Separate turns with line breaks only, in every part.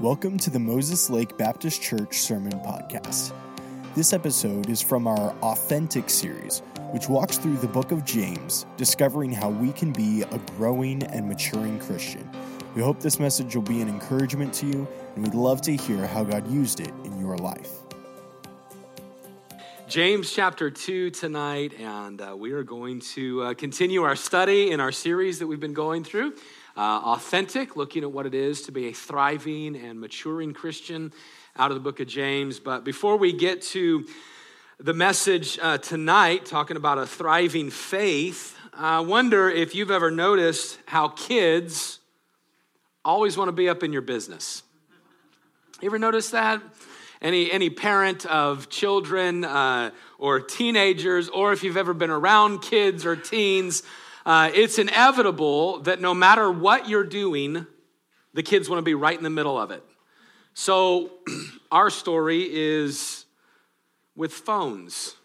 Welcome to the Moses Lake Baptist Church Sermon Podcast. This episode is from our Authentic series, which walks through the book of James, discovering how we can be a growing and maturing Christian. We hope this message will be an encouragement to you, and we'd love to hear how God used it in your life.
James chapter 2 tonight, and uh, we are going to uh, continue our study in our series that we've been going through uh, authentic, looking at what it is to be a thriving and maturing Christian out of the book of James. But before we get to the message uh, tonight, talking about a thriving faith, I wonder if you've ever noticed how kids always want to be up in your business. You ever notice that? Any, any parent of children uh, or teenagers, or if you've ever been around kids or teens, uh, it's inevitable that no matter what you're doing, the kids want to be right in the middle of it. So, our story is with phones.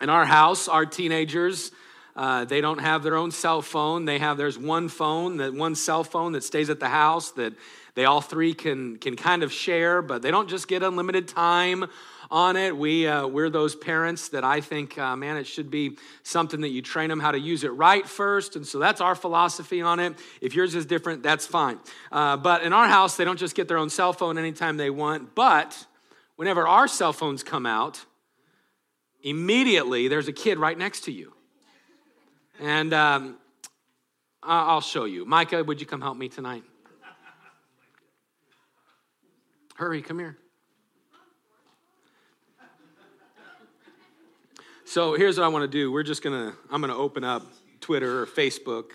In our house, our teenagers, uh, they don't have their own cell phone. They have there's one phone, that one cell phone that stays at the house that they all three can can kind of share, but they don't just get unlimited time on it. We, uh, we're those parents that I think, uh, man, it should be something that you train them how to use it right first. And so that's our philosophy on it. If yours is different, that's fine. Uh, but in our house, they don't just get their own cell phone anytime they want. But whenever our cell phones come out, immediately there's a kid right next to you. And um, I'll show you. Micah, would you come help me tonight? Hurry, come here. So here's what I want to do. We're just going to, I'm going to open up Twitter or Facebook.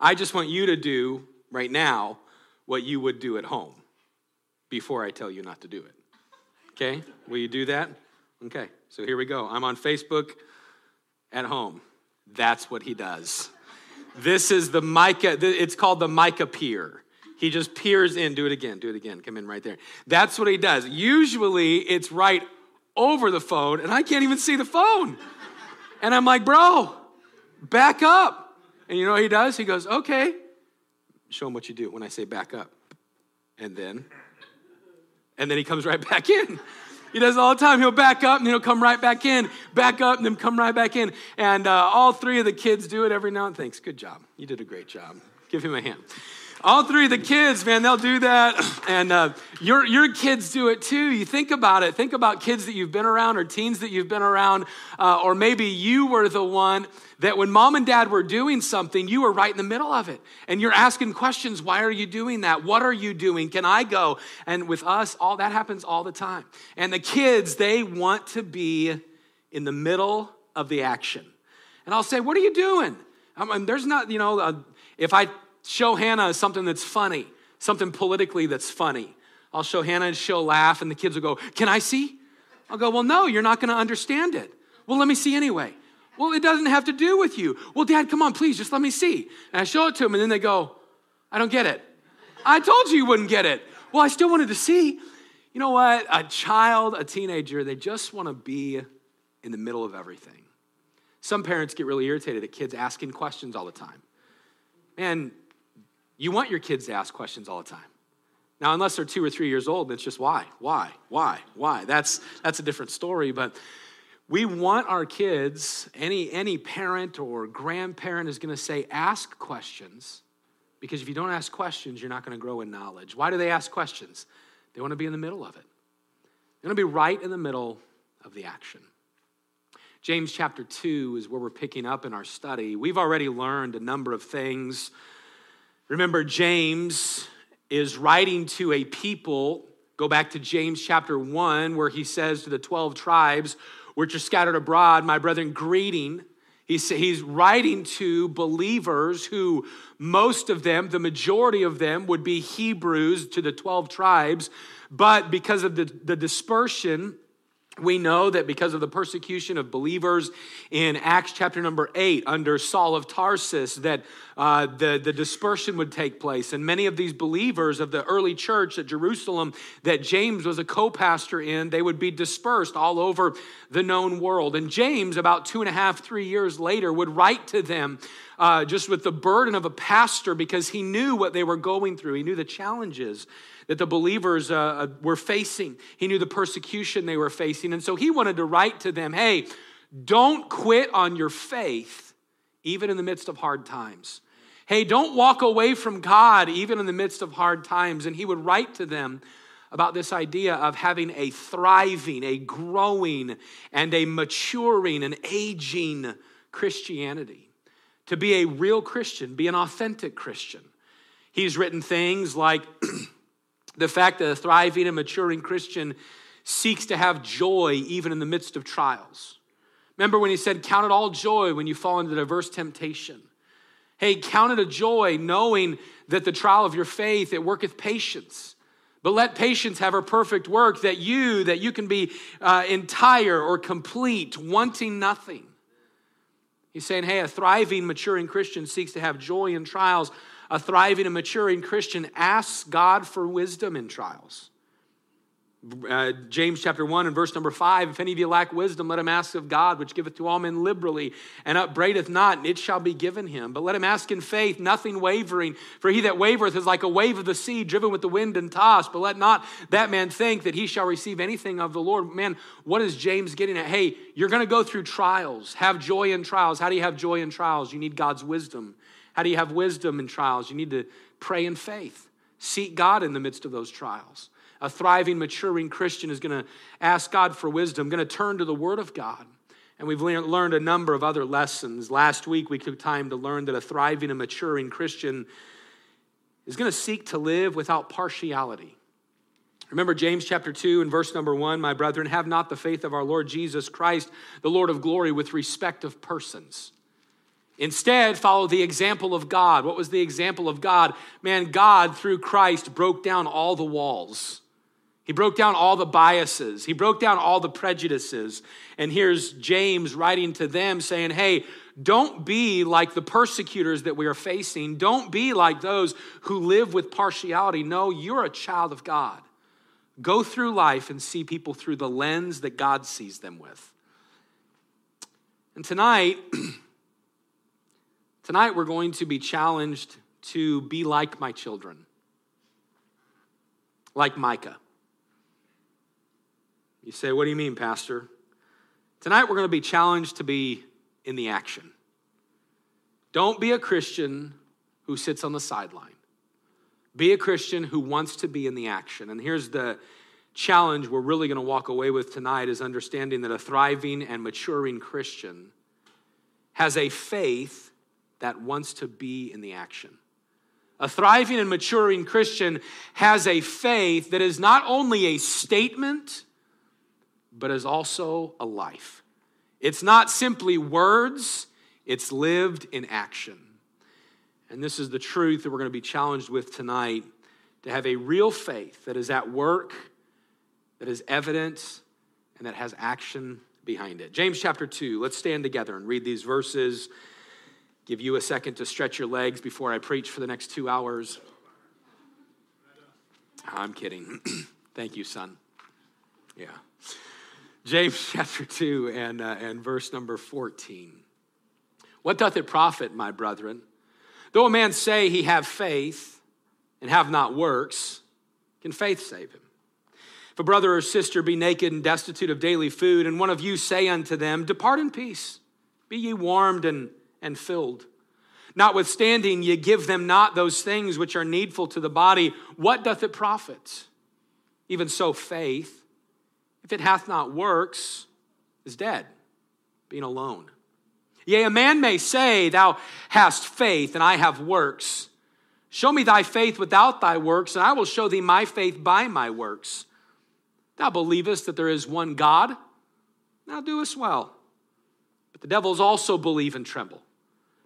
I just want you to do right now what you would do at home before I tell you not to do it. Okay? Will you do that? Okay, so here we go. I'm on Facebook at home. That's what he does. This is the Micah, it's called the Micah peer. He just peers in. Do it again, do it again. Come in right there. That's what he does. Usually it's right over the phone, and I can't even see the phone. And I'm like, bro, back up. And you know what he does? He goes, okay. Show him what you do when I say back up. And then, and then he comes right back in. He does all the time. He'll back up and he'll come right back in, back up and then come right back in. And uh, all three of the kids do it every now and then. Thanks. Good job. You did a great job. Give him a hand. All three of the kids, man, they'll do that. And uh, your, your kids do it too. You think about it. Think about kids that you've been around or teens that you've been around. Uh, or maybe you were the one that when mom and dad were doing something, you were right in the middle of it. And you're asking questions why are you doing that? What are you doing? Can I go? And with us, all that happens all the time. And the kids, they want to be in the middle of the action. And I'll say, What are you doing? I mean, there's not, you know, uh, if I show Hannah something that's funny, something politically that's funny. I'll show Hannah and she'll laugh, and the kids will go, Can I see? I'll go, Well, no, you're not going to understand it. Well, let me see anyway. Well, it doesn't have to do with you. Well, Dad, come on, please, just let me see. And I show it to them, and then they go, I don't get it. I told you you wouldn't get it. Well, I still wanted to see. You know what? A child, a teenager, they just want to be in the middle of everything. Some parents get really irritated at kids asking questions all the time. Man, you want your kids to ask questions all the time. Now, unless they're two or three years old, it's just why, why, why, why. That's, that's a different story. But we want our kids, any, any parent or grandparent is going to say, ask questions. Because if you don't ask questions, you're not going to grow in knowledge. Why do they ask questions? They want to be in the middle of it. They want to be right in the middle of the action. James chapter 2 is where we're picking up in our study. We've already learned a number of things Remember, James is writing to a people. Go back to James chapter 1, where he says to the 12 tribes which are scattered abroad, my brethren, greeting. He's, writing to believers who, most of them, the majority of them, would be Hebrews to the 12 tribes. But because of the, the dispersion we know that because of the persecution of believers in Acts chapter number 8 under Saul of Tarsus, that uh, the, the dispersion would take place. And many of these believers of the early church at Jerusalem that James was a co pastor in, they would be dispersed all over the known world. And James, about two and a half, three years later, would write to them uh, just with the burden of a pastor because he knew what they were going through. He knew the challenges that the believers uh, uh, were facing. He knew the persecution they were facing. And so he wanted to write to them hey, don't quit on your faith, even in the midst of hard times. Hey, don't walk away from God, even in the midst of hard times. And he would write to them about this idea of having a thriving, a growing, and a maturing, and aging Christianity. To be a real Christian, be an authentic Christian. He's written things like the fact that a thriving and maturing Christian seeks to have joy even in the midst of trials. Remember when he said, Count it all joy when you fall into diverse temptation. Hey, count it a joy knowing that the trial of your faith, it worketh patience. But let patience have her perfect work, that you, that you can be uh, entire or complete, wanting nothing. He's saying, hey, a thriving, maturing Christian seeks to have joy in trials. A thriving and maturing Christian asks God for wisdom in trials. Uh, James chapter 1 and verse number 5 If any of you lack wisdom, let him ask of God, which giveth to all men liberally, and upbraideth not, and it shall be given him. But let him ask in faith, nothing wavering. For he that wavereth is like a wave of the sea, driven with the wind and tossed. But let not that man think that he shall receive anything of the Lord. Man, what is James getting at? Hey, you're going to go through trials. Have joy in trials. How do you have joy in trials? You need God's wisdom. How do you have wisdom in trials? You need to pray in faith. Seek God in the midst of those trials a thriving, maturing Christian is going to ask God for wisdom, going to turn to the Word of God. And we've learned a number of other lessons. Last week, we took time to learn that a thriving and maturing Christian is going to seek to live without partiality. Remember James chapter 2 and verse number 1, my brethren, have not the faith of our Lord Jesus Christ, the Lord of glory, with respect of persons. Instead, follow the example of God. What was the example of God? Man, God, through Christ, broke down all the walls. He broke down all the biases. He broke down all the prejudices. And here's James writing to them saying, Hey, don't be like the persecutors that we are facing. Don't be like those who live with partiality. No, you're a child of God. Go through life and see people through the lens that God sees them with. And tonight, tonight we're going to be challenged to be like my children, like Micah. You say, What do you mean, Pastor? Tonight we're going to be challenged to be in the action. Don't be a Christian who sits on the sideline. Be a Christian who wants to be in the action. And here's the challenge we're really going to walk away with tonight is understanding that a thriving and maturing Christian has a faith that wants to be in the action. A thriving and maturing Christian has a faith that is not only a statement, but is also a life. It's not simply words, it's lived in action. And this is the truth that we're going to be challenged with tonight to have a real faith that is at work, that is evident, and that has action behind it. James chapter 2, let's stand together and read these verses. Give you a second to stretch your legs before I preach for the next two hours. I'm kidding. Thank you, son. Yeah. James chapter 2 and, uh, and verse number 14. What doth it profit, my brethren? Though a man say he have faith and have not works, can faith save him? If a brother or sister be naked and destitute of daily food, and one of you say unto them, Depart in peace, be ye warmed and, and filled. Notwithstanding, ye give them not those things which are needful to the body, what doth it profit? Even so, faith if it hath not works, is dead, being alone. Yea, a man may say, Thou hast faith, and I have works. Show me thy faith without thy works, and I will show thee my faith by my works. Thou believest that there is one God, thou doest well. But the devils also believe and tremble.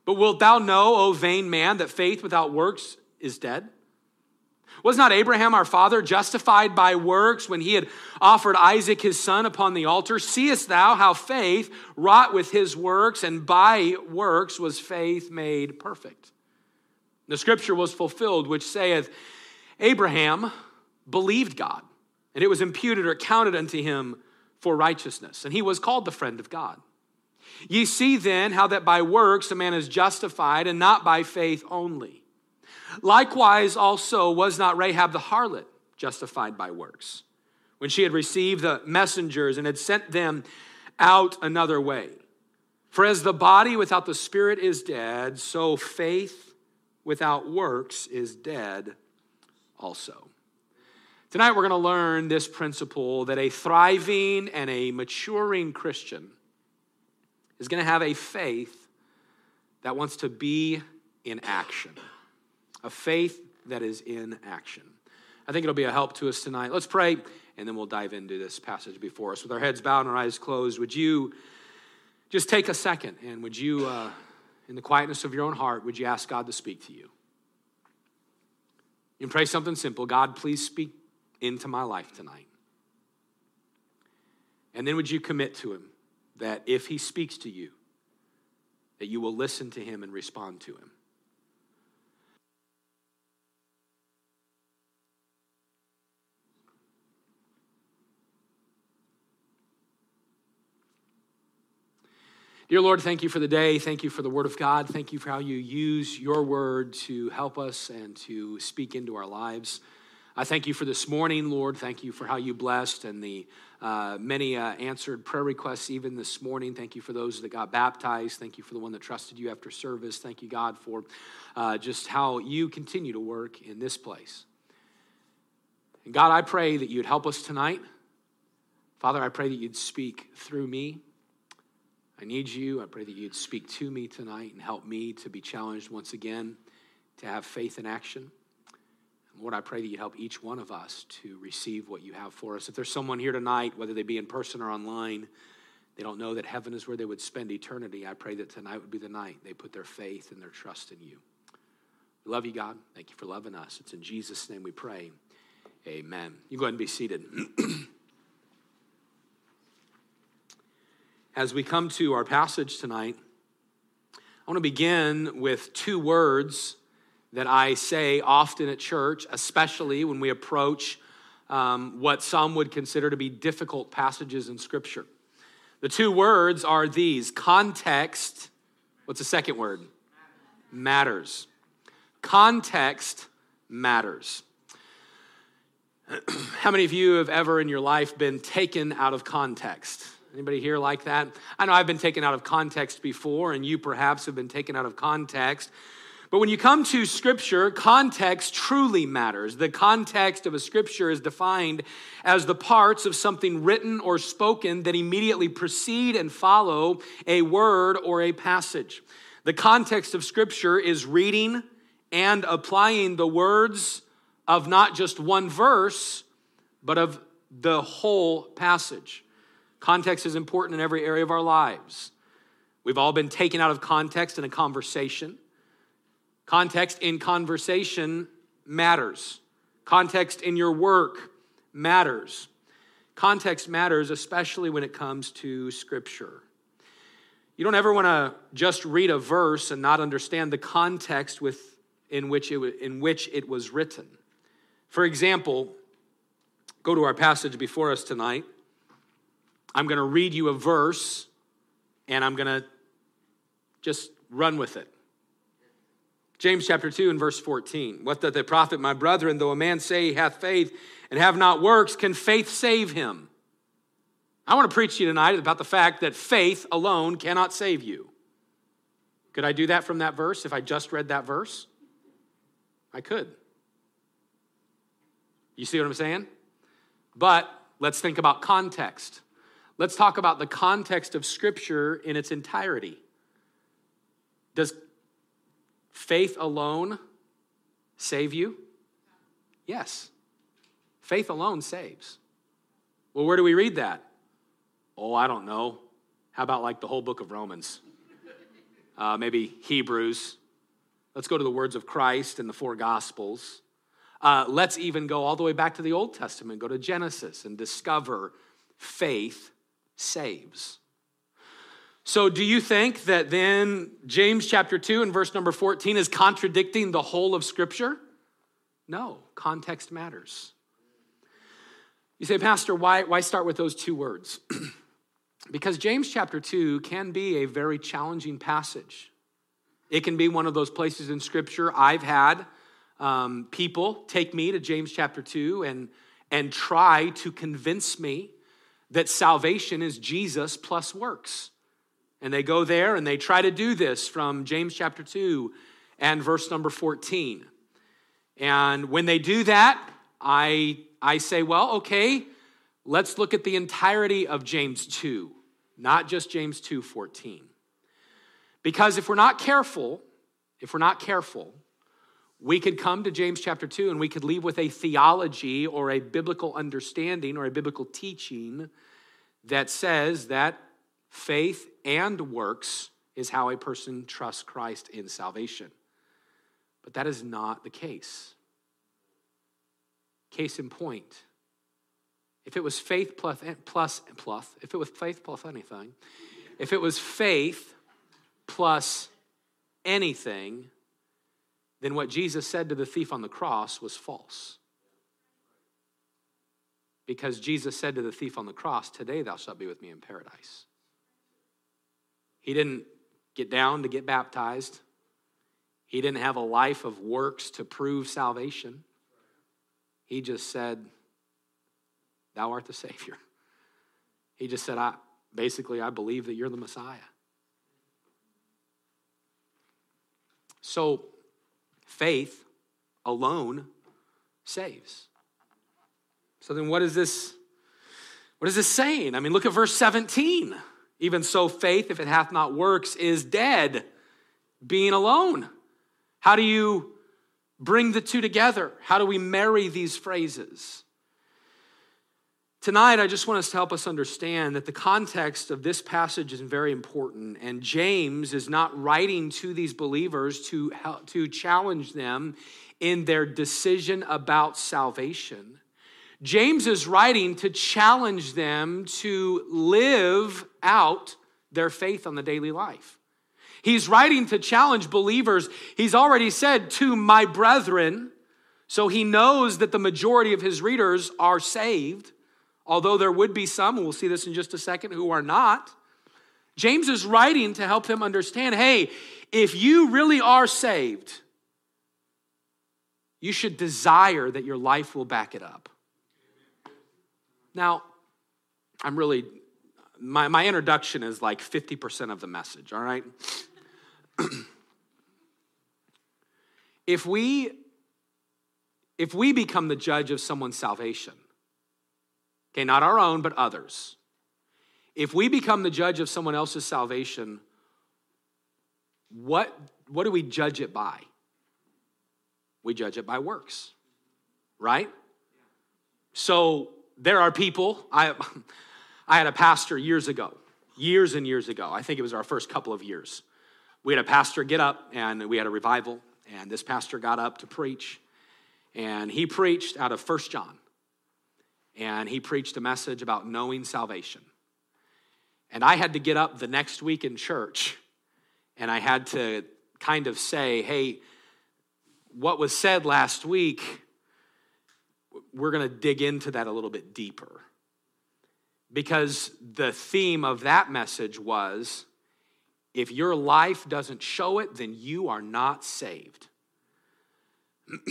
But wilt thou know, O vain man, that faith without works is dead? Was not Abraham our father justified by works when he had offered Isaac his son upon the altar? Seest thou how faith wrought with his works, and by works was faith made perfect? The scripture was fulfilled, which saith, Abraham believed God, and it was imputed or counted unto him for righteousness, and he was called the friend of God. Ye see then how that by works a man is justified, and not by faith only. Likewise, also was not Rahab the harlot justified by works, when she had received the messengers and had sent them out another way. For as the body without the spirit is dead, so faith without works is dead also. Tonight we're going to learn this principle that a thriving and a maturing Christian is going to have a faith that wants to be in action. A faith that is in action. I think it'll be a help to us tonight. Let's pray, and then we'll dive into this passage before us. With our heads bowed and our eyes closed, would you just take a second and would you, uh, in the quietness of your own heart, would you ask God to speak to you? You pray something simple God, please speak into my life tonight. And then would you commit to Him that if He speaks to you, that you will listen to Him and respond to Him? Dear Lord, thank you for the day. Thank you for the Word of God. Thank you for how you use your Word to help us and to speak into our lives. I thank you for this morning, Lord. Thank you for how you blessed and the uh, many uh, answered prayer requests even this morning. Thank you for those that got baptized. Thank you for the one that trusted you after service. Thank you, God, for uh, just how you continue to work in this place. And God, I pray that you'd help us tonight. Father, I pray that you'd speak through me. I need you. I pray that you'd speak to me tonight and help me to be challenged once again to have faith in action. Lord, I pray that you help each one of us to receive what you have for us. If there's someone here tonight, whether they be in person or online, they don't know that heaven is where they would spend eternity, I pray that tonight would be the night they put their faith and their trust in you. We love you, God. Thank you for loving us. It's in Jesus' name we pray. Amen. You go ahead and be seated. as we come to our passage tonight, I want to begin with two words that I say often at church, especially when we approach um, what some would consider to be difficult passages in Scripture. The two words are these context. What's the second word? Matters. Context matters. How many of you have ever in your life been taken out of context? Anybody here like that? I know I've been taken out of context before, and you perhaps have been taken out of context. But when you come to Scripture, context truly matters. The context of a Scripture is defined as the parts of something written or spoken that immediately precede and follow a word or a passage. The context of Scripture is reading and applying the words of not just one verse, but of the whole passage. Context is important in every area of our lives. We've all been taken out of context in a conversation. Context in conversation matters. Context in your work matters. Context matters, especially when it comes to Scripture. You don't ever want to just read a verse and not understand the context with, in, which it, in which it was written. For example, go to our passage before us tonight. I'm going to read you a verse and I'm going to just run with it. James chapter 2 and verse 14. What doth the profit, my brethren, though a man say he hath faith and have not works, can faith save him? I want to preach to you tonight about the fact that faith alone cannot save you. Could I do that from that verse if I just read that verse? I could. You see what I'm saying? But let's think about context. Let's talk about the context of Scripture in its entirety. Does faith alone save you? Yes. Faith alone saves. Well, where do we read that? Oh, I don't know. How about like the whole book of Romans? Uh, maybe Hebrews. Let's go to the words of Christ and the four Gospels. Uh, let's even go all the way back to the Old Testament, go to Genesis and discover faith saves. So, do you think that then James chapter 2 and verse number 14 is contradicting the whole of Scripture? No, context matters. You say, Pastor, why, why start with those two words? Because James chapter 2 can be a very challenging passage. It can be one of those places in Scripture I've had um, people take me to James chapter 2 and, and try to convince me that salvation is Jesus plus works. And they go there and they try to do this from James chapter 2 and verse number 14. And when they do that, I, I say, well, okay, let's look at the entirety of James 2, not just James 2 14. Because if we're not careful, if we're not careful, we could come to James chapter 2 and we could leave with a theology or a biblical understanding or a biblical teaching that says that faith and works is how a person trusts Christ in salvation. But that is not the case. Case in point, if it was faith plus, plus, plus if it was faith plus anything, if it was faith plus anything, then what Jesus said to the thief on the cross was false. Because Jesus said to the thief on the cross, Today thou shalt be with me in paradise. He didn't get down to get baptized, he didn't have a life of works to prove salvation. He just said, Thou art the Savior. He just said, I basically I believe that you're the Messiah. So faith alone saves. So then what is this? What is this saying? I mean, look at verse 17. Even so, faith, if it hath not works, is dead, being alone. How do you bring the two together? How do we marry these phrases? Tonight, I just want us to help us understand that the context of this passage is very important, and James is not writing to these believers to, help, to challenge them in their decision about salvation. James is writing to challenge them to live out their faith on the daily life. He's writing to challenge believers. He's already said, to my brethren, so he knows that the majority of his readers are saved although there would be some, and we'll see this in just a second, who are not. James is writing to help them understand hey, if you really are saved, you should desire that your life will back it up. Now, I'm really, my, my introduction is like 50% of the message, all right? if we if we become the judge of someone's salvation Okay, not our own, but others. If we become the judge of someone else's salvation, what, what do we judge it by? We judge it by works, right? So there are people, I, I had a pastor years ago, years and years ago. I think it was our first couple of years. We had a pastor get up and we had a revival, and this pastor got up to preach, and he preached out of First John and he preached a message about knowing salvation. And I had to get up the next week in church and I had to kind of say, hey, what was said last week, we're going to dig into that a little bit deeper. Because the theme of that message was if your life doesn't show it, then you are not saved.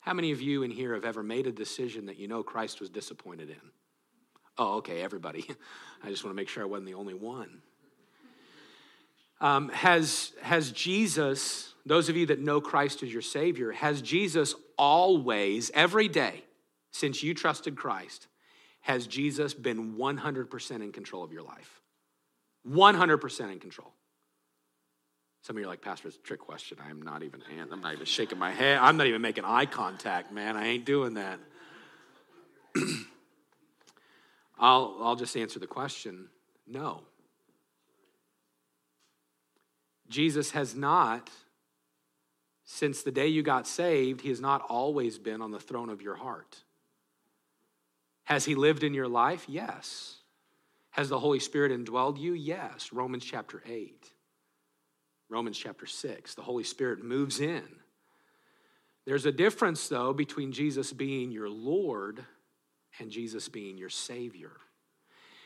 How many of you in here have ever made a decision that you know Christ was disappointed in? Oh, okay, everybody. I just want to make sure I wasn't the only one. Um, has, has Jesus, those of you that know Christ as your Savior, has Jesus always, every day since you trusted Christ, has Jesus been 100% in control of your life? 100% in control. Some of you are like, Pastor, it's a trick question. I'm not even, I'm not even shaking my head. I'm not even making eye contact, man. I ain't doing that. I'll, I'll just answer the question no. Jesus has not, since the day you got saved, he has not always been on the throne of your heart. Has he lived in your life? Yes. Has the Holy Spirit indwelled you? Yes. Romans chapter 8. Romans chapter 6. The Holy Spirit moves in. There's a difference, though, between Jesus being your Lord and Jesus being your Savior.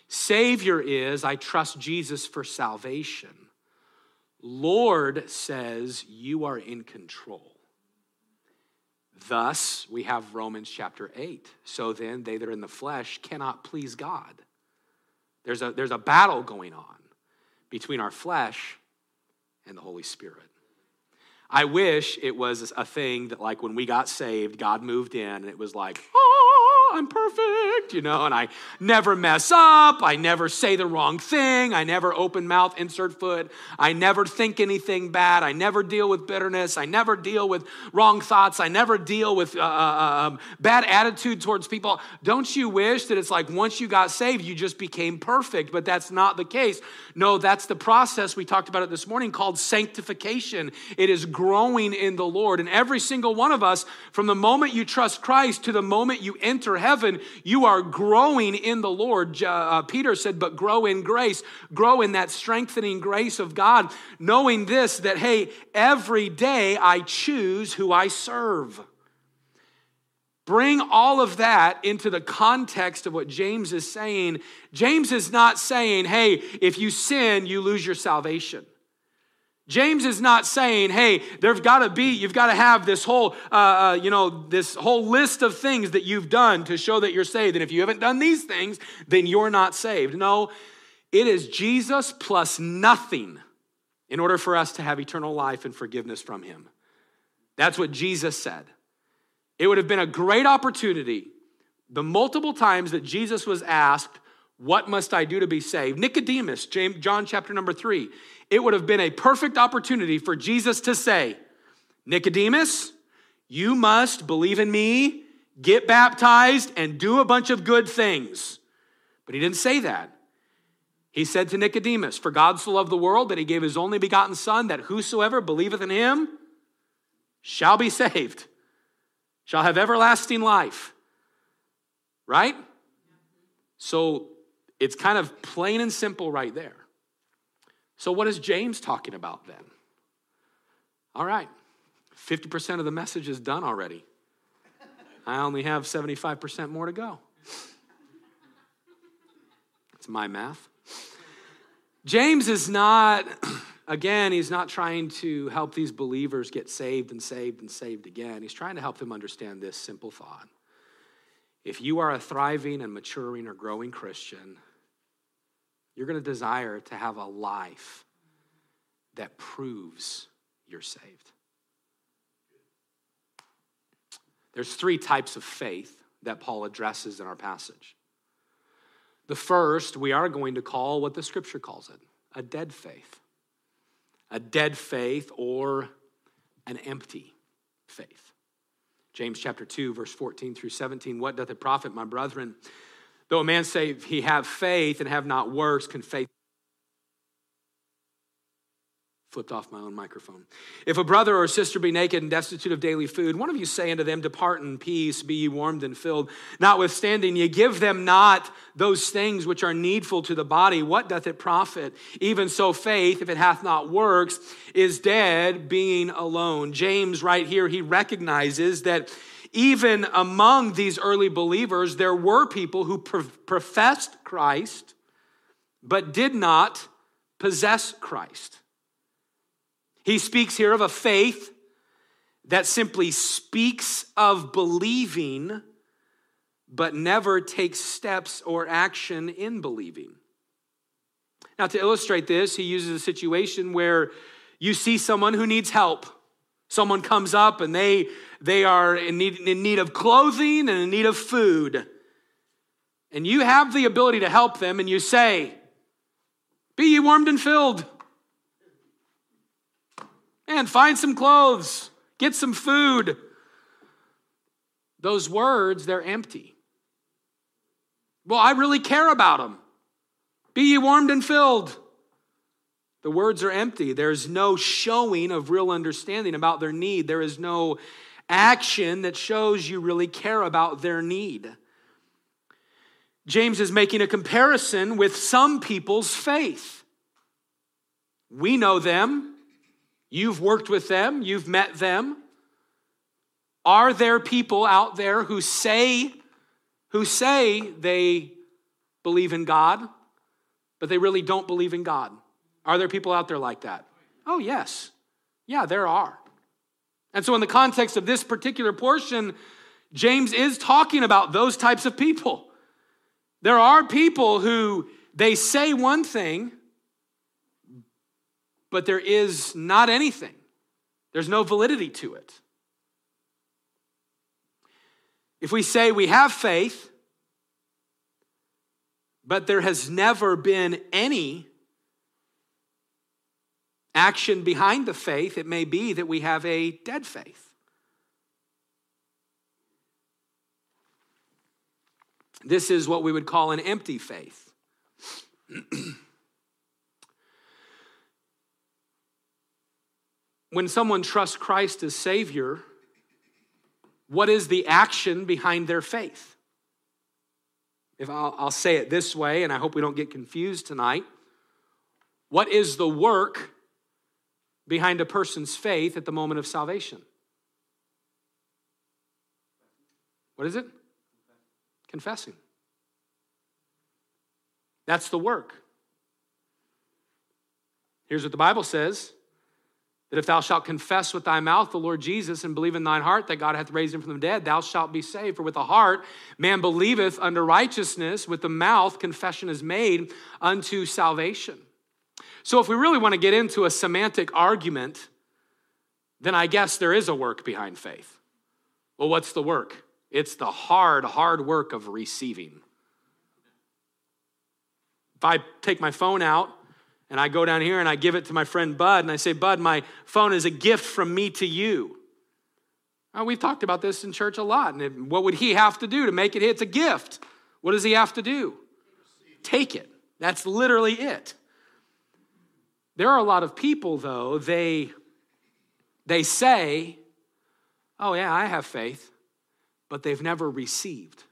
Savior is, I trust Jesus for salvation. Lord says, you are in control. Thus, we have Romans chapter 8. So then, they that are in the flesh cannot please God. There's a, there's a battle going on between our flesh and the Holy Spirit. I wish it was a thing that, like, when we got saved, God moved in and it was like, oh, I'm perfect, you know, and I never mess up. I never say the wrong thing. I never open mouth, insert foot. I never think anything bad. I never deal with bitterness. I never deal with wrong thoughts. I never deal with uh, uh, uh, um, bad attitude towards people. Don't you wish that it's like once you got saved, you just became perfect? But that's not the case. No, that's the process. We talked about it this morning called sanctification. It is growing in the Lord. And every single one of us, from the moment you trust Christ to the moment you enter heaven, you are growing in the Lord. Uh, Peter said, but grow in grace, grow in that strengthening grace of God, knowing this that, hey, every day I choose who I serve. Bring all of that into the context of what James is saying. James is not saying, hey, if you sin, you lose your salvation. James is not saying, hey, there's got to be, you've got to have this whole, uh, uh, you know, this whole list of things that you've done to show that you're saved. And if you haven't done these things, then you're not saved. No, it is Jesus plus nothing in order for us to have eternal life and forgiveness from him. That's what Jesus said. It would have been a great opportunity the multiple times that Jesus was asked, What must I do to be saved? Nicodemus, John chapter number three, it would have been a perfect opportunity for Jesus to say, Nicodemus, you must believe in me, get baptized, and do a bunch of good things. But he didn't say that. He said to Nicodemus, For God so loved the world that he gave his only begotten Son, that whosoever believeth in him shall be saved, shall have everlasting life. Right? So it's kind of plain and simple right there. So, what is James talking about then? All right, 50% of the message is done already. I only have 75% more to go. It's my math. James is not, again, he's not trying to help these believers get saved and saved and saved again. He's trying to help them understand this simple thought. If you are a thriving and maturing or growing Christian, you're going to desire to have a life that proves you're saved. There's three types of faith that Paul addresses in our passage. The first, we are going to call what the scripture calls it a dead faith. A dead faith or an empty faith. James chapter 2, verse 14 through 17. What doth it profit, my brethren? Though a man say he have faith and have not works, can faith flipped off my own microphone. If a brother or sister be naked and destitute of daily food, one of you say unto them, Depart in peace, be ye warmed and filled. Notwithstanding, ye give them not those things which are needful to the body. What doth it profit? Even so, faith, if it hath not works, is dead, being alone. James, right here, he recognizes that even among these early believers, there were people who professed Christ, but did not possess Christ. He speaks here of a faith that simply speaks of believing, but never takes steps or action in believing. Now, to illustrate this, he uses a situation where you see someone who needs help. Someone comes up and they, they are in need, in need of clothing and in need of food. And you have the ability to help them, and you say, Be ye warmed and filled. And find some clothes, get some food. Those words, they're empty. Well, I really care about them. Be ye warmed and filled. The words are empty. There's no showing of real understanding about their need. There is no action that shows you really care about their need. James is making a comparison with some people's faith. We know them, You've worked with them, you've met them. Are there people out there who say who say they believe in God, but they really don't believe in God. Are there people out there like that? Oh, yes. Yeah, there are. And so, in the context of this particular portion, James is talking about those types of people. There are people who they say one thing, but there is not anything. There's no validity to it. If we say we have faith, but there has never been any action behind the faith, it may be that we have a dead faith. This is what we would call an empty faith. when someone trusts Christ as Savior, what is the action behind their faith? If I'll, I'll, say it this way, and I hope we don't get confused tonight. What is the work behind a person's faith at the moment of salvation? What is it? Confessing. That's the work. Here's what the Bible says that if thou shalt confess with thy mouth the Lord Jesus and believe in thine heart that God hath raised him from the dead, thou shalt be saved. For with the heart man believeth unto righteousness, with the mouth confession is made unto salvation. So if we really want to get into a semantic argument, then I guess there is a work behind faith. Well, what's the work? It's the hard, hard work of receiving. If I take my phone out and I go down here and I give it to my friend Bud and I say, Bud, my phone is a gift from me to you. We've talked about this in church a lot. And what would he have to do to make it? It's a gift. What does he have to do? Take it. That's literally it. There are a lot of people, though, they, they say, Oh, yeah, I have faith, but they've never received.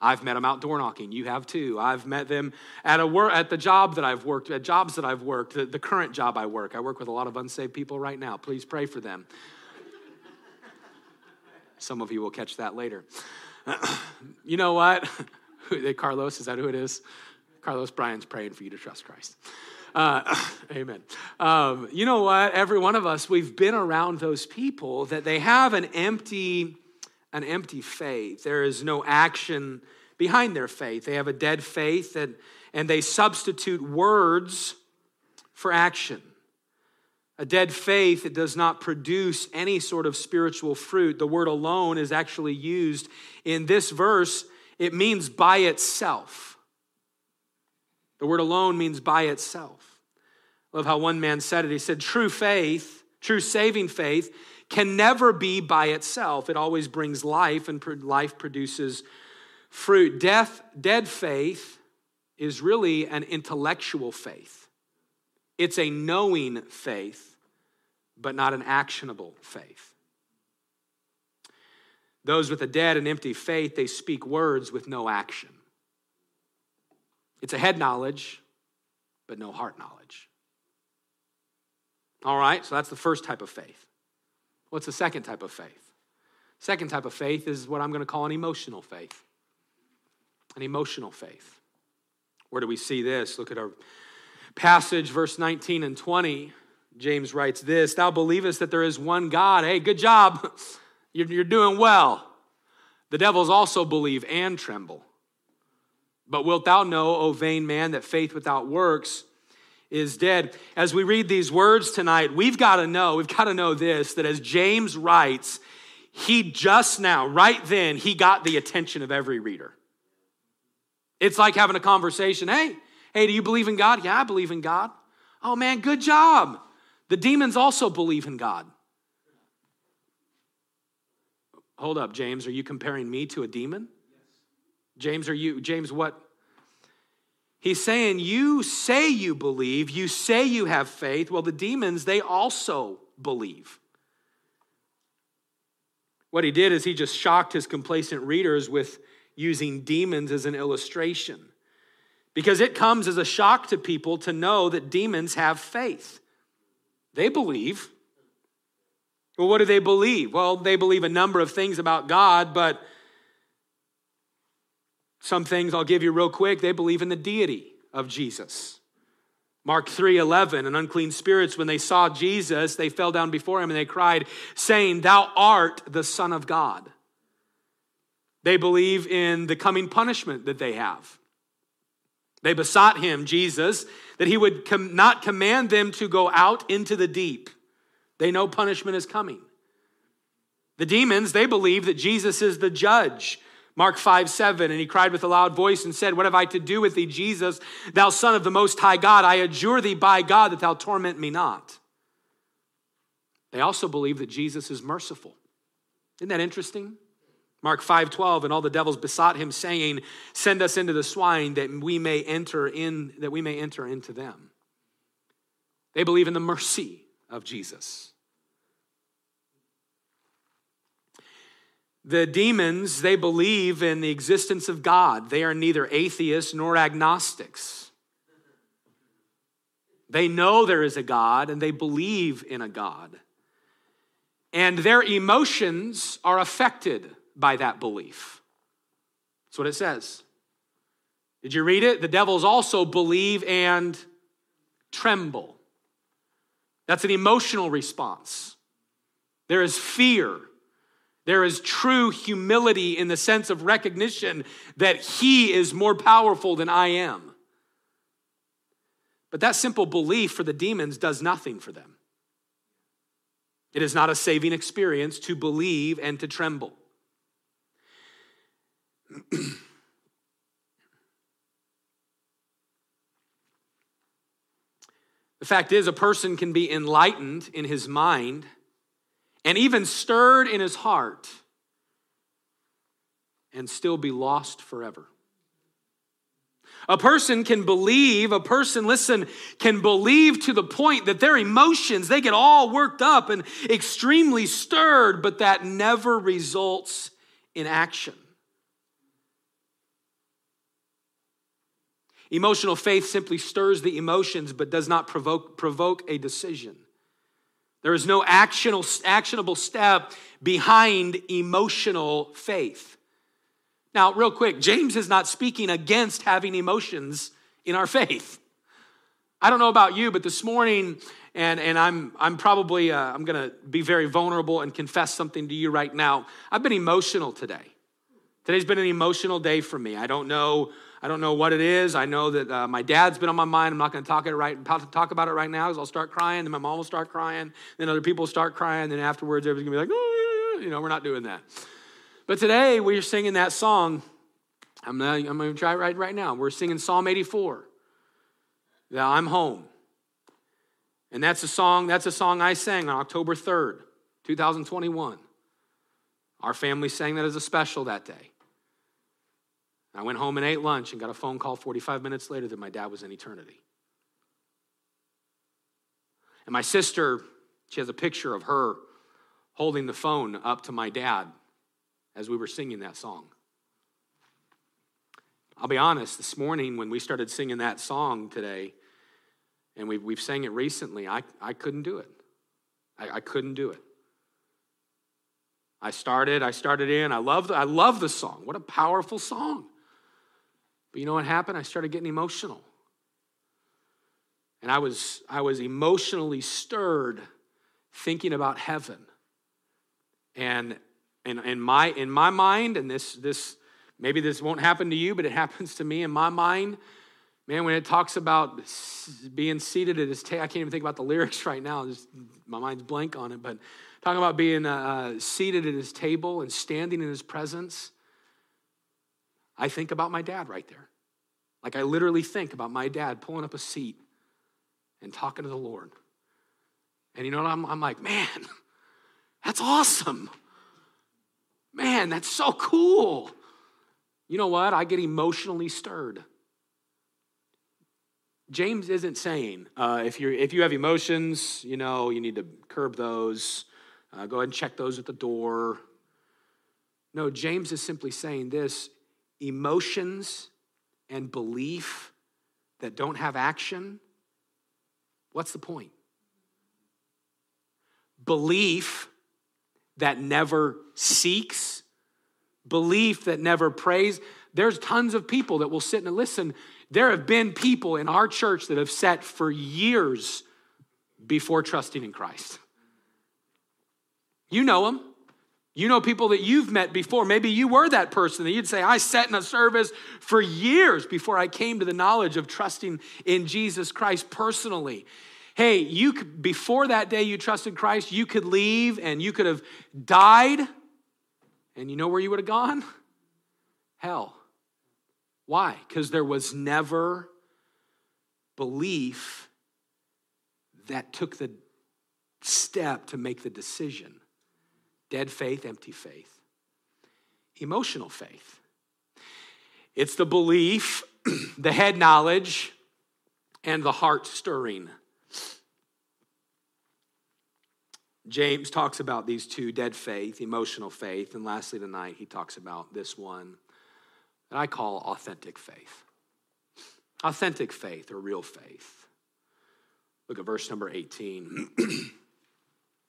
I've met them out door knocking. You have too. I've met them at a work at the job that I've worked at jobs that I've worked. The, the current job I work. I work with a lot of unsaved people right now. Please pray for them. Some of you will catch that later. you know what? Carlos, is that who it is? Carlos Bryan's praying for you to trust Christ. Uh, amen. Um, you know what? Every one of us, we've been around those people that they have an empty an empty faith. There is no action behind their faith. They have a dead faith and and they substitute words for action. A dead faith that does not produce any sort of spiritual fruit. The word alone is actually used in this verse. It means by itself. The word alone means by itself. I love how one man said it. He said, True faith, true saving faith, can never be by itself. It always brings life, and life produces fruit. Death, dead faith is really an intellectual faith. It's a knowing faith, but not an actionable faith. Those with a dead and empty faith, they speak words with no action. It's a head knowledge, but no heart knowledge. All right, so that's the first type of faith. What's the second type of faith? Second type of faith is what I'm going to call an emotional faith. An emotional faith. Where do we see this? Look at our passage, verse 19 and 20. James writes this Thou believest that there is one God. Hey, good job. You're, doing well. The devils also believe and tremble. But wilt thou know, O vain man, that faith without works is dead. As we read these words tonight, we've got to know, we've got to know this that as James writes, he just now, right then, he got the attention of every reader. It's like having a conversation. Hey, hey, do you believe in God? Yeah, I believe in God. Oh man, good job. The demons also believe in God. Hold up, James, are you comparing me to a demon? James, are you, James, what He's saying, You say you believe, you say you have faith. Well, the demons, they also believe. What he did is he just shocked his complacent readers with using demons as an illustration. Because it comes as a shock to people to know that demons have faith. They believe. Well, what do they believe? Well, they believe a number of things about God, but some things I'll give you real quick. They believe in the deity of Jesus. Mark 3:11 and unclean spirits when they saw Jesus they fell down before him and they cried saying thou art the son of God. They believe in the coming punishment that they have. They besought him Jesus that he would com- not command them to go out into the deep. They know punishment is coming. The demons, they believe that Jesus is the judge Mark 5 7, and he cried with a loud voice and said, What have I to do with thee, Jesus, thou Son of the Most High God? I adjure thee by God that thou torment me not. They also believe that Jesus is merciful. Isn't that interesting? Mark 5 12, and all the devils besought him, saying, Send us into the swine that we may enter in, that we may enter into them. They believe in the mercy of Jesus. The demons, they believe in the existence of God. They are neither atheists nor agnostics. They know there is a God and they believe in a God. And their emotions are affected by that belief. That's what it says. Did you read it? The devils also believe and tremble. That's an emotional response. There is fear there is true humility in the sense of recognition that He is more powerful than I am. But that simple belief for the demons does nothing for them. It is not a saving experience to believe and to tremble. The fact is, a person can be enlightened in his mind and even stirred in his heart and still be lost forever. A person can believe, a person, listen, can believe to the point that their emotions, they get all worked up and extremely stirred, but that never results in action. Emotional faith simply stirs the emotions but does not provoke, provoke a decision. There is no actionable step behind emotional faith. Now, real quick, James is not speaking against having emotions in our faith. I don't know about you, but this morning, and, and I'm, I'm probably, uh, I'm going to be very vulnerable and confess something to you right now. I've been emotional today. Today's been an emotional day for me. I don't know I don't know what it is. I know that uh, my dad's been on my mind. I'm not going to talk it right talk about it right now because I'll start crying. Then my mom will start crying. Then other people will start crying. Then afterwards, everybody's going to be like, oh, you know, we're not doing that. But today we're singing that song. I'm, I'm going to try it right, right now. We're singing Psalm 84. That I'm home. And that's a song, that's a song I sang on October 3rd, 2021. Our family sang that as a special that day. I went home and ate lunch and got a phone call 45 minutes later that my dad was in eternity. And my sister, she has a picture of her holding the phone up to my dad as we were singing that song. I'll be honest, this morning when we started singing that song today, and we've, we've sang it recently, I, I couldn't do it. I, I couldn't do it. I started, I started in, I love, I love the song. What a powerful song. But you know what happened? I started getting emotional. And I was, I was emotionally stirred thinking about heaven. And in, in, my, in my mind, and this, this maybe this won't happen to you, but it happens to me in my mind. Man, when it talks about being seated at his table, I can't even think about the lyrics right now. Just, my mind's blank on it. But talking about being uh, uh seated at his table and standing in his presence, I think about my dad right there. Like I literally think about my dad pulling up a seat and talking to the Lord. And you know what? I'm, I'm like, man, that's awesome. Man, that's so cool. You know what? I get emotionally stirred. James isn't saying uh, if, you if you have emotions, you know, you need to curb those. Uh, go ahead and check those at the door. No, James is simply saying this emotions and belief that don't have action, what's the point? Belief that never seeks, belief that never prays. There's tons of people that will sit and listen. There have been people in our church that have sat for years before trusting in Christ. You know them. You know people that you've met before. Maybe you were that person that you'd say, I sat in a service for years before I came to the knowledge of trusting in Jesus Christ personally. Hey, you before that day you trusted Christ, you could leave and you could have died, and you know where you would have gone? Hell. Why? Because there was never belief that took the step to make the decision. Dead faith, empty faith. Emotional faith. It's the belief, the head knowledge, and the heart stirring. James talks about these two dead faith, emotional faith, and lastly tonight he talks about this one that I call authentic faith. Authentic faith or real faith. Look at verse number 18.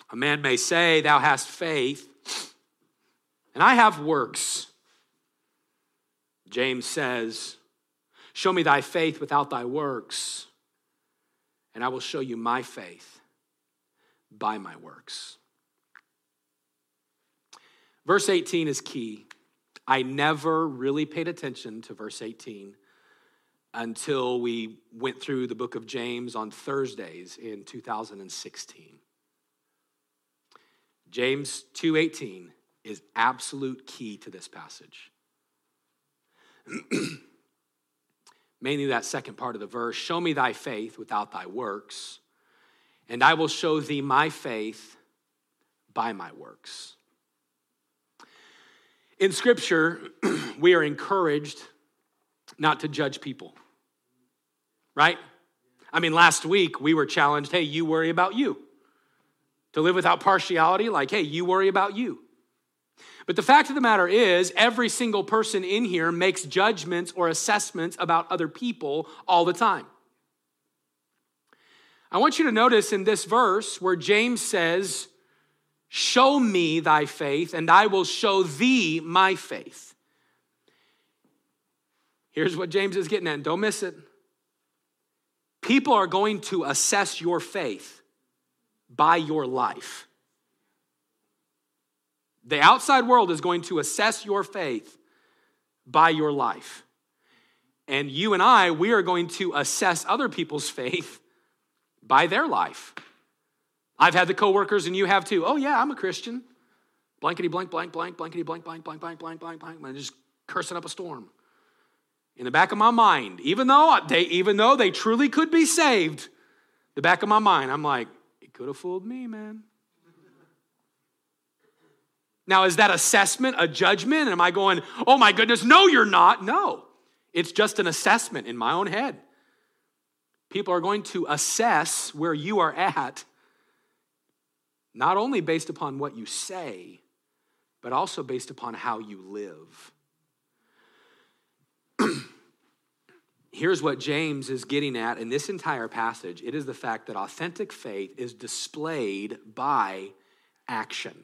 A man may say, Thou hast faith, and I have works. James says, Show me thy faith without thy works, and I will show you my faith by my works. Verse 18 is key. I never really paid attention to verse 18 until we went through the book of James on Thursdays in 2016. James 2:18 is absolute key to this passage. Mainly that second part of the verse, show me thy faith without thy works, and I will show thee my faith by my works. In Scripture, we are encouraged not to judge people, right? I mean, last week we were challenged hey, you worry about you. To live without partiality, like, hey, you worry about you. But the fact of the matter is, every single person in here makes judgments or assessments about other people all the time. I want you to notice in this verse where James says, Show me thy faith, and I will show thee my faith. Here's what James is getting at, don't miss it. People are going to assess your faith by your life. The outside world is going to assess your faith by your life. And you and I, we are going to assess other people's faith by their life. I've had the coworkers, and you have too. Oh, yeah, I'm a Christian. Blankety blank, blank, blank, blankety blank, blank, blank, blank, blank, blank, blank. I'm just cursing up a storm. In the back of my mind, even though they, even though they truly could be saved, the back of my mind, I'm like, could have fooled me, man. Now, is that assessment a judgment? Am I going, oh my goodness, no, you're not? No. It's just an assessment in my own head. People are going to assess where you are at not only based upon what you say, but also based upon how you live. Here's what James is getting at in this entire passage it is the fact that authentic faith is displayed by action.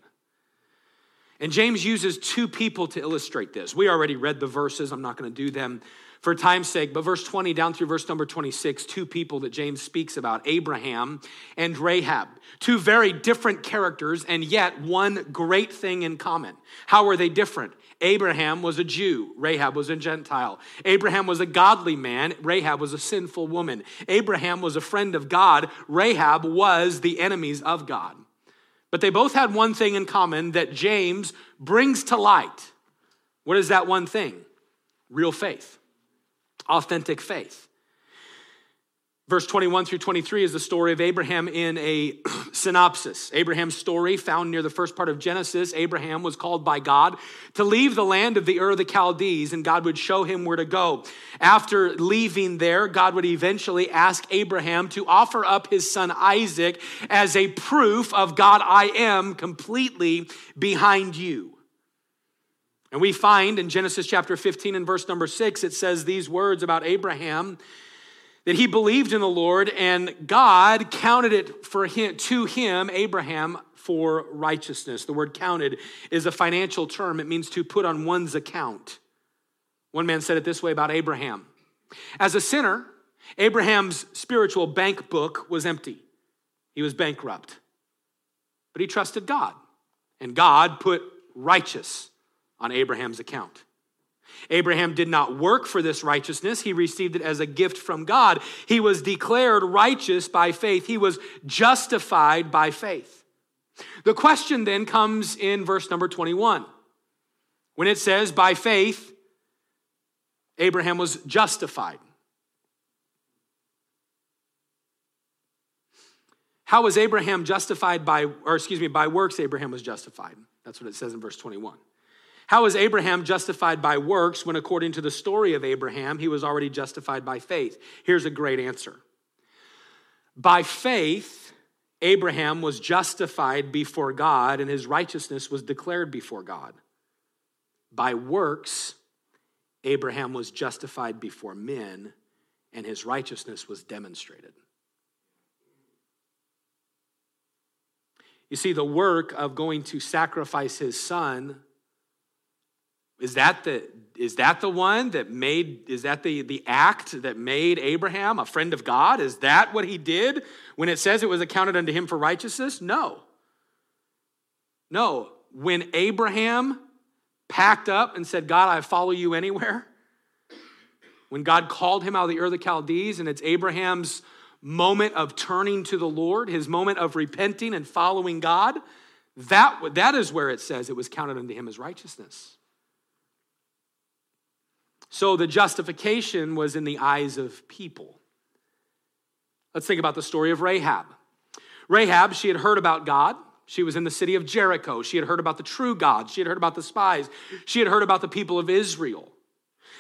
And James uses two people to illustrate this. We already read the verses, I'm not going to do them for time's sake, but verse 20 down through verse number 26, two people that James speaks about Abraham and Rahab. Two very different characters, and yet one great thing in common. How are they different? Abraham was a Jew, Rahab was a Gentile. Abraham was a godly man, Rahab was a sinful woman. Abraham was a friend of God, Rahab was the enemies of God. But they both had one thing in common that James brings to light. What is that one thing? Real faith authentic faith. Verse 21 through 23 is the story of Abraham in a synopsis. Abraham's story, found near the first part of Genesis, Abraham was called by God to leave the land of the Ur of the Chaldees, and God would show him where to go. After leaving there, God would eventually ask Abraham to offer up his son Isaac as a proof of God, I am completely behind you. And we find in Genesis chapter 15 and verse number 6, it says these words about Abraham that he believed in the Lord and God counted it for him to him Abraham for righteousness. The word counted is a financial term. It means to put on one's account. One man said it this way about Abraham. As a sinner, Abraham's spiritual bank book was empty. He was bankrupt. But he trusted God, and God put righteous on Abraham's account. Abraham did not work for this righteousness. He received it as a gift from God. He was declared righteous by faith. He was justified by faith. The question then comes in verse number 21 when it says, By faith, Abraham was justified. How was Abraham justified by, or excuse me, by works, Abraham was justified? That's what it says in verse 21. How is Abraham justified by works when, according to the story of Abraham, he was already justified by faith? Here's a great answer. By faith, Abraham was justified before God, and his righteousness was declared before God. By works, Abraham was justified before men, and his righteousness was demonstrated. You see, the work of going to sacrifice his son is that the, is that the one that made, is that the, the act that made Abraham a friend of God? Is that what he did when it says it was accounted unto him for righteousness? No. No. When Abraham packed up and said, God, I follow you anywhere, when God called him out of the Ur of Chaldees, and it's Abraham's moment of turning to the Lord, his moment of repenting and following God, that, that is where it says it was counted unto him as righteousness. So the justification was in the eyes of people. Let's think about the story of Rahab. Rahab, she had heard about God. She was in the city of Jericho. She had heard about the true God. She had heard about the spies. She had heard about the people of Israel.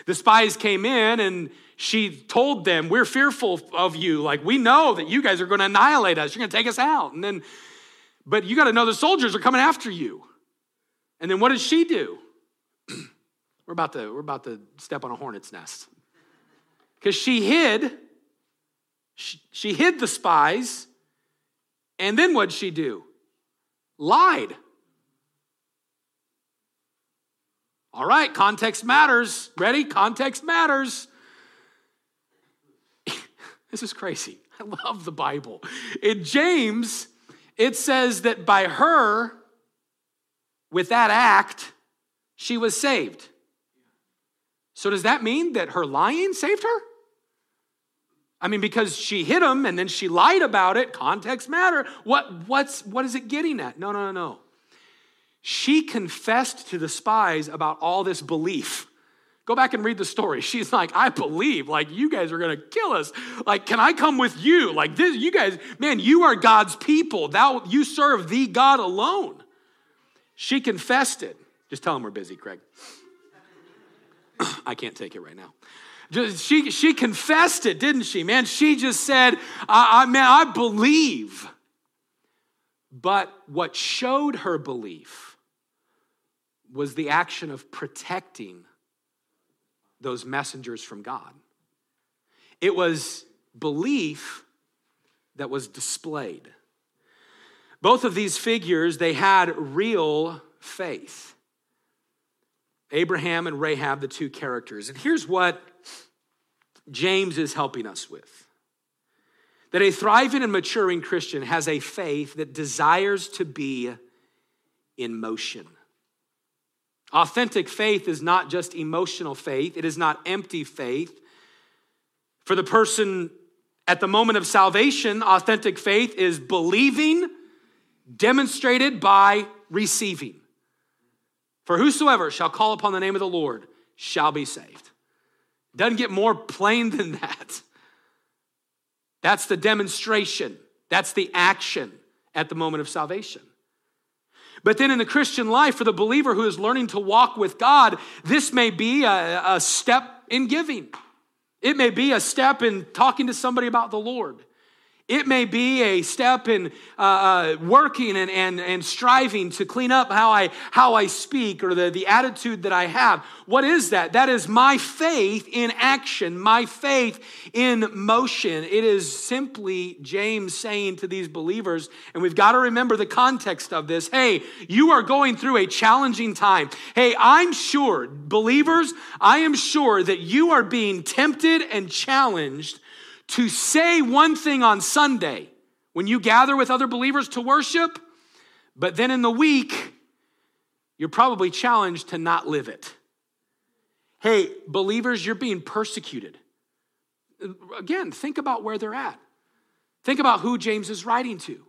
The spies came in and she told them, We're fearful of you. Like, we know that you guys are going to annihilate us. You're going to take us out. And then, but you got to know the soldiers are coming after you. And then what does she do? We're about to, we're about to step on a hornet's nest. Because she hid, she, she hid the spies, and then what'd she do? Lied. All right, context matters. Ready? Context matters. this is crazy. I love the Bible. In James, it says that by her, with that act, she was saved. So does that mean that her lying saved her? I mean, because she hit him and then she lied about it, context matter. What, what's, what is it getting at? No, no, no, no. She confessed to the spies about all this belief. Go back and read the story. She's like, I believe, like, you guys are gonna kill us. Like, can I come with you? Like, this, you guys, man, you are God's people. Thou, you serve the God alone. She confessed it. Just tell him we're busy, Craig. I can't take it right now. She, she confessed it, didn't she? Man, she just said, I, I, man, I believe. But what showed her belief was the action of protecting those messengers from God. It was belief that was displayed. Both of these figures, they had real faith. Abraham and Rahab, the two characters. And here's what James is helping us with that a thriving and maturing Christian has a faith that desires to be in motion. Authentic faith is not just emotional faith, it is not empty faith. For the person at the moment of salvation, authentic faith is believing demonstrated by receiving. For whosoever shall call upon the name of the Lord shall be saved. Doesn't get more plain than that. That's the demonstration, that's the action at the moment of salvation. But then in the Christian life, for the believer who is learning to walk with God, this may be a, a step in giving. It may be a step in talking to somebody about the Lord. It may be a step in uh, uh, working and, and, and striving to clean up how I, how I speak or the, the attitude that I have. What is that? That is my faith in action, my faith in motion. It is simply James saying to these believers, and we've got to remember the context of this hey, you are going through a challenging time. Hey, I'm sure, believers, I am sure that you are being tempted and challenged to say one thing on Sunday when you gather with other believers to worship, but then in the week, you're probably challenged to not live it. Hey, believers, you're being persecuted. Again, think about where they're at. Think about who James is writing to.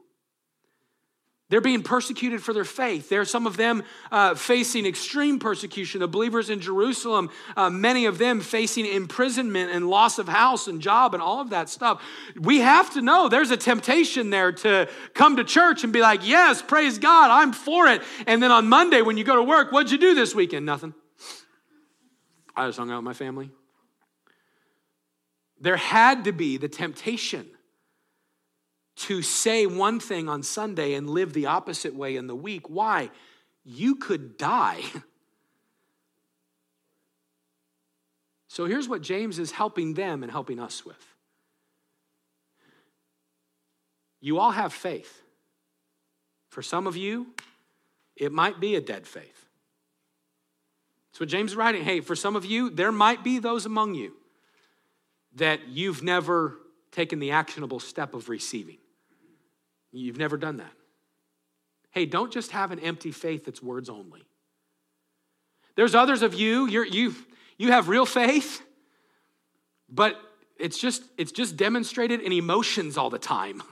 They're being persecuted for their faith. There are some of them uh, facing extreme persecution. The believers in Jerusalem, uh, many of them facing imprisonment and loss of house and job and all of that stuff. We have to know there's a temptation there to come to church and be like, yes, praise God, I'm for it. And then on Monday, when you go to work, what'd you do this weekend? Nothing. I just hung out with my family. There had to be the temptation to say one thing on Sunday and live the opposite way in the week. Why? You could die. So here's what James is helping them and helping us with. You all have faith. For some of you, it might be a dead faith. That's what James is writing. Hey, for some of you, there might be those among you that you've never taken the actionable step of receiving. You've never done that. Hey, don't just have an empty faith that's words only. There's others of you, you're, you, you have real faith, but it's just, it's just demonstrated in emotions all the time.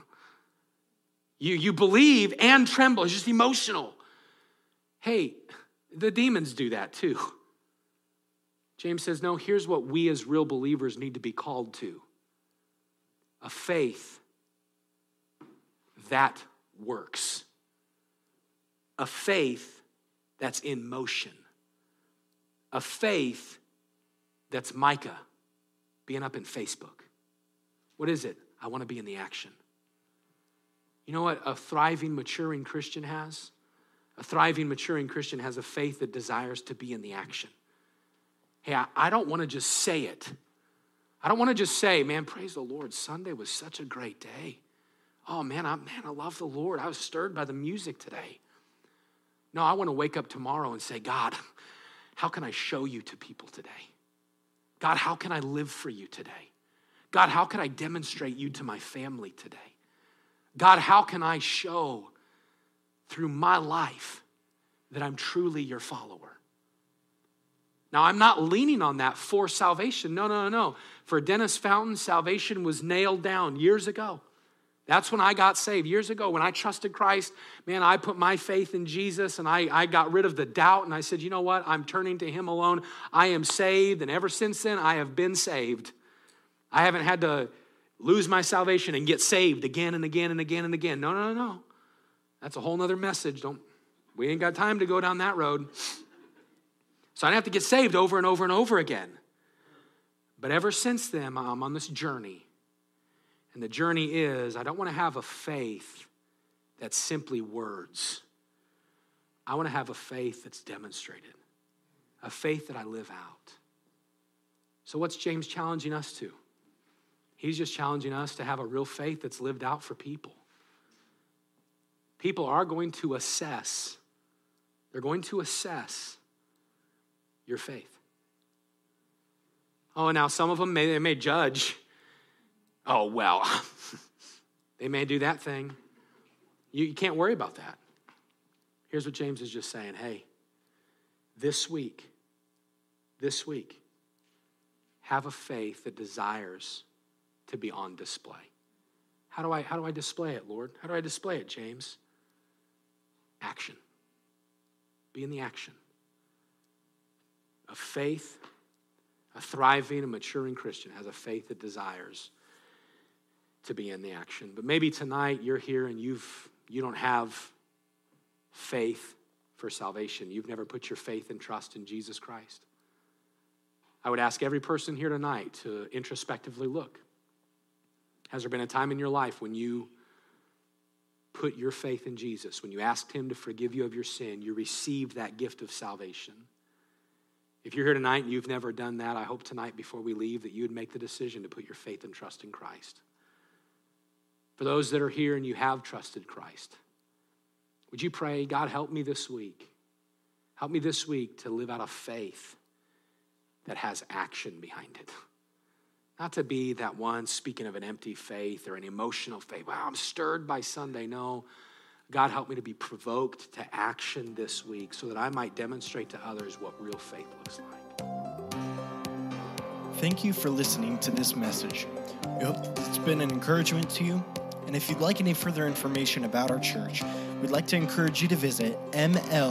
You, you believe and tremble, it's just emotional. Hey, the demons do that too. James says, no, here's what we as real believers need to be called to a faith that works. A faith that's in motion. A faith that's Micah being up in Facebook. What is it? I want to be in the action. You know what a thriving, maturing Christian has? A thriving, maturing Christian has a faith that desires to be in the action. Hey, I, I don't want to just say it. I don't want to just say, man, praise the Lord, Sunday was such a great day. Oh man, I man, I love the Lord. I was stirred by the music today. No, I want to wake up tomorrow and say, God, how can I show you to people today? God, how can I live for you today? God, how can I demonstrate you to my family today? God, how can I show through my life that I'm truly your follower? Now, I'm not leaning on that for salvation. No, no, no, no. For Dennis Fountain, salvation was nailed down years ago. That's when I got saved. Years ago, when I trusted Christ, man, I put my faith in Jesus and I, I got rid of the doubt and I said, you know what? I'm turning to Him alone. I am saved. And ever since then, I have been saved. I haven't had to lose my salvation and get saved again and again and again and again. No, no, no. no. That's a whole nother message. Don't we ain't got time to go down that road. So I don't have to get saved over and over and over again. But ever since then, I'm on this journey and the journey is I don't want to have a faith that's simply words. I want to have a faith that's demonstrated, a faith that I live out. So, what's James challenging us to? He's just challenging us to have a real faith that's lived out for people. People are going to assess, they're going to assess your faith. Oh, now some of them may, they may judge Oh, well, they may do that thing. You, you can't worry about that. Here's what James is just saying hey, this week, this week, have a faith that desires to be on display. How do I, how do I display it, Lord? How do I display it, James? Action. Be in the action. A faith, a thriving, a maturing Christian has a faith that desires to be in the action. But maybe tonight you're here and you've you don't have faith for salvation. You've never put your faith and trust in Jesus Christ. I would ask every person here tonight to introspectively look. Has there been a time in your life when you put your faith in Jesus, when you asked Him to forgive you of your sin, you received that gift of salvation? If you're here tonight and you've never done that, I hope tonight before we leave that you would make the decision to put your faith and trust in Christ. For those that are here and you have trusted Christ, would you pray, God, help me this week? Help me this week to live out a faith that has action behind it. Not to be that one speaking of an empty faith or an emotional faith. Wow, I'm stirred by Sunday. No. God, help me to be provoked to action this week so that I might demonstrate to others what real faith looks like.
Thank you for listening to this message. We hope it's been an encouragement to you. And if you'd like any further information about our church, we'd like to encourage you to visit mlbc.church.